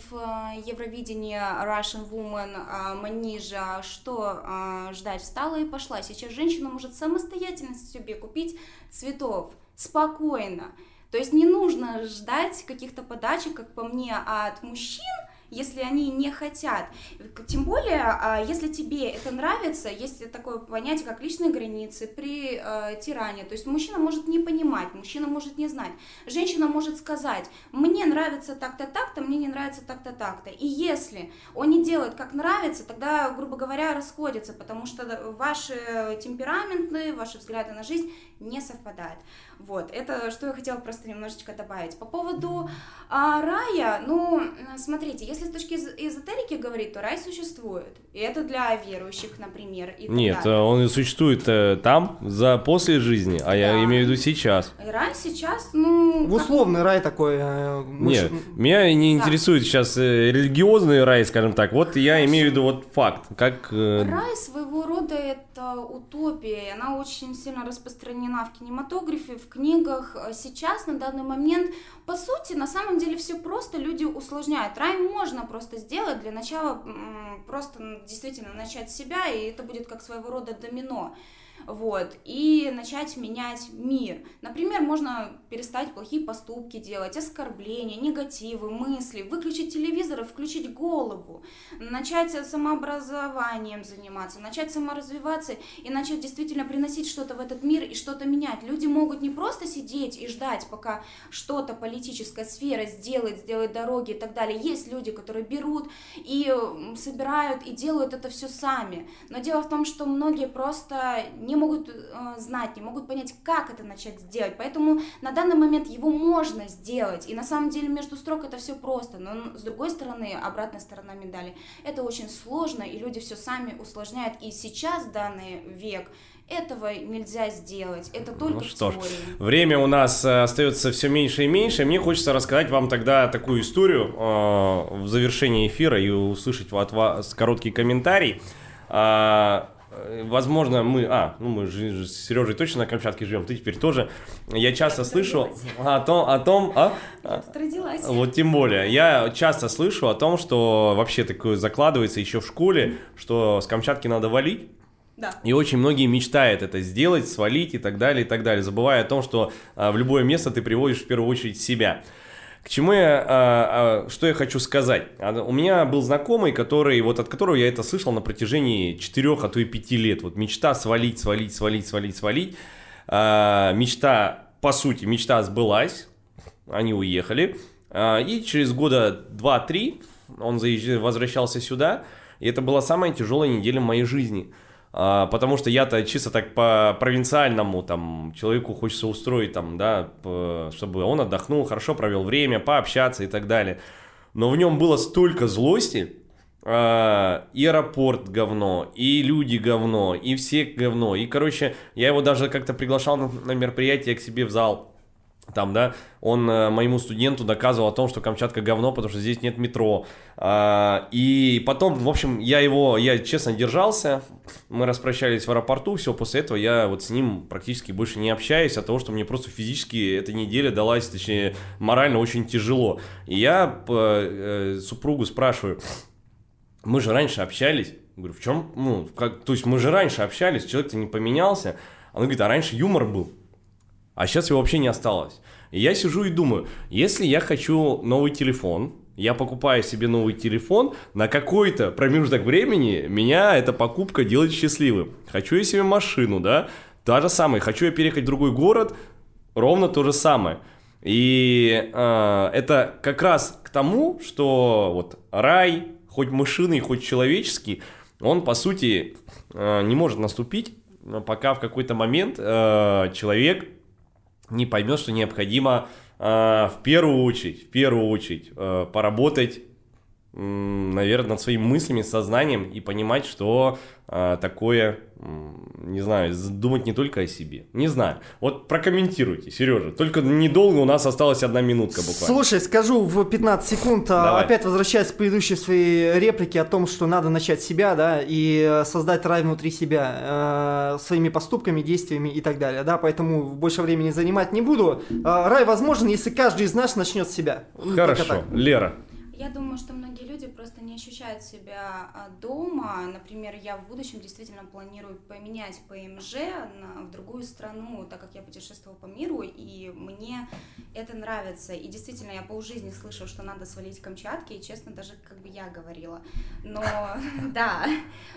Евровидении Russian Woman э, Манижа, что ждать, встала и пошла. Сейчас женщина может самостоятельно себе купить цветов спокойно. То есть не нужно ждать каких-то подачек, как по мне, от мужчин, если они не хотят. Тем более, а, если тебе это нравится, есть такое понятие, как личные границы при э, тиране. То есть мужчина может не понимать, мужчина может не знать. Женщина может сказать, мне нравится так-то, так-то, мне не нравится так-то, так-то. И если он не делает как нравится, тогда, грубо говоря, расходятся, потому что ваши темпераментные, ваши взгляды на жизнь не совпадают. Вот, это что я хотела просто немножечко добавить. По поводу а, рая, ну, смотрите, если с точки эз- эзотерики говорить, то рай существует. И это для верующих, например. И Нет, далее. он существует э, там, за после жизни, а я Да. имею в виду сейчас. И рай сейчас, ну... В как- условный рай такой. э, муж- Нет, меня не Да. интересует сейчас э, религиозный рай, скажем так. Вот я имею в виду вот факт, как... э, Рай своего рода это утопия, и она очень сильно распространена в кинематографе, в книгах. Э, Сейчас, на данный момент, по сути, на самом деле все просто, люди усложняют. Рай можно просто сделать, для начала просто действительно начать с себя, и это будет как своего рода домино. Вот, и начать менять мир. Например, можно перестать плохие поступки делать, оскорбления, негативы, мысли, выключить телевизор и включить голову, начать самообразованием заниматься, начать саморазвиваться и начать действительно приносить что-то в этот мир и что-то менять. Люди могут не просто сидеть и ждать, пока что-то политическая сфера сделает, сделает дороги и так далее. Есть люди, которые берут и собирают и делают это все сами. Но дело в том, что многие просто не могут э, знать, не могут понять, как это начать сделать. Поэтому на данный момент его можно сделать. И на самом деле между строк это все просто. Но с другой стороны, обратная сторона медали, это очень сложно, и люди все сами усложняют. И сейчас, в данный век, этого нельзя сделать. Это только Ну в что ж, теории. Время у нас э, остается все меньше и меньше. Мне хочется рассказать вам тогда такую историю э, в завершении эфира и услышать от вас короткий комментарий. Э, Возможно, мы... А, ну мы же, с Сережей точно на Камчатке живем, ты теперь тоже. Я часто слышу о том... О том а? Я тут родилась. Вот тем более. Я часто слышу о том, что вообще такое закладывается еще в школе, что с Камчатки надо валить. Да. И очень многие мечтают это сделать, свалить и так далее, и так далее, забывая о том, что а, в любое место ты приводишь в первую очередь себя. К чему я, а, а, что я хочу сказать? А, У меня был знакомый, который, вот от которого я это слышал на протяжении 4, а то и 5 лет. Вот мечта свалить, свалить, свалить, свалить, свалить. А, мечта, по сути, мечта сбылась. Они уехали. А, И через года 2-3 он заезжал, возвращался сюда. И это была самая тяжелая неделя в моей жизни. А, потому что я-то чисто так по провинциальному там человеку хочется устроить там, да, чтобы он отдохнул, хорошо провел время, пообщаться и так далее. Но в нем было столько злости, а, и аэропорт говно, и люди говно, и все говно. И, короче, я его даже как-то приглашал на, на мероприятие к себе в зал. Там, да, он э, моему студенту доказывал о том, что Камчатка говно, потому что здесь нет метро. А, и потом, в общем, я его, я честно держался, мы распрощались в аэропорту, все, после этого я вот с ним практически больше не общаюсь, от того, что мне просто физически эта неделя далась, точнее, морально очень тяжело. И я э, э, супругу спрашиваю, мы же раньше общались. Говорю, в чем? Ну, как, то есть мы же раньше общались, человек-то не поменялся. Она говорит, а раньше юмор был, а сейчас его вообще не осталось. И я сижу и думаю, если я хочу новый телефон, я покупаю себе новый телефон, на какой-то промежуток времени меня эта покупка делает счастливым. Хочу я себе машину, да, та же самая, хочу я переехать в другой город, ровно то же самое. И э, это как раз к тому, что вот рай, хоть мышиный, хоть человеческий, он по сути э, не может наступить, пока в какой-то момент э, человек не поймет, что необходимо э, в первую очередь, в первую очередь э, поработать наверное, над своими мыслями, сознанием и понимать, что э, такое, не знаю, думать не только о себе. Не знаю. Вот прокомментируйте, Сережа. Только недолго у нас осталась одна минутка буквально. Слушай, скажу в 15 секунд, а, Давай. опять возвращаясь к предыдущей своей реплике о том, что надо начать себя, да, и э, создать рай внутри себя э, своими поступками, действиями и так далее, да, поэтому больше времени занимать не буду. Э, рай возможен, если каждый из нас начнет с себя. Хорошо, Лера. Я думаю, что многие люди просто не ощущают себя а, дома. Например, я в будущем действительно планирую поменять ПМЖ на, в другую страну, так как я путешествовала по миру, и мне это нравится. И действительно, я полжизни слышу, что надо свалить Камчатки, и честно, даже как бы я говорила. Но да,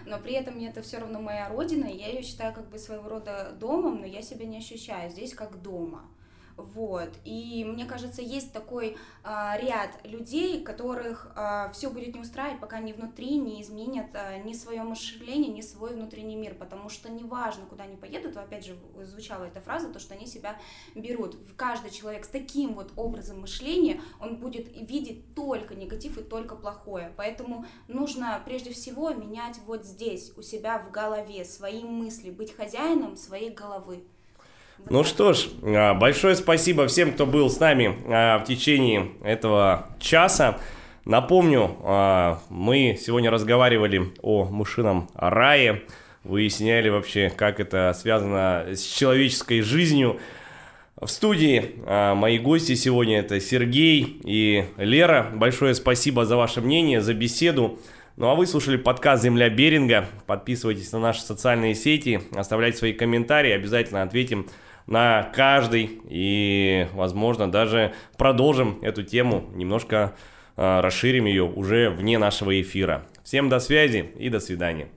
но при этом это все равно моя родина, и я ее считаю как бы своего рода домом, но я себя не ощущаю здесь как дома. Вот. И мне кажется, есть такой а, ряд людей, которых а, все будет не устраивать, пока они внутри не изменят а, ни свое мышление, ни свой внутренний мир. Потому что неважно, куда они поедут, опять же, звучала эта фраза, то, что они себя берут. Каждый человек с таким вот образом мышления, он будет видеть только негатив и только плохое. Поэтому нужно прежде всего менять вот здесь, у себя в голове, свои мысли, быть хозяином своей головы. Ну что ж, а, большое спасибо всем, кто был с нами а, в течение этого часа. Напомню, а, мы сегодня разговаривали о мышином рае, выясняли вообще, как это связано с человеческой жизнью. В студии мои гости сегодня это Сергей и Лера. Большое спасибо за ваше мнение, за беседу. Ну а вы слушали подкаст «Земля Беринга». Подписывайтесь на наши социальные сети, оставляйте свои комментарии, обязательно ответим на каждый. И, возможно, даже продолжим эту тему, немножко э, расширим ее уже вне нашего эфира. Всем до связи и до свидания.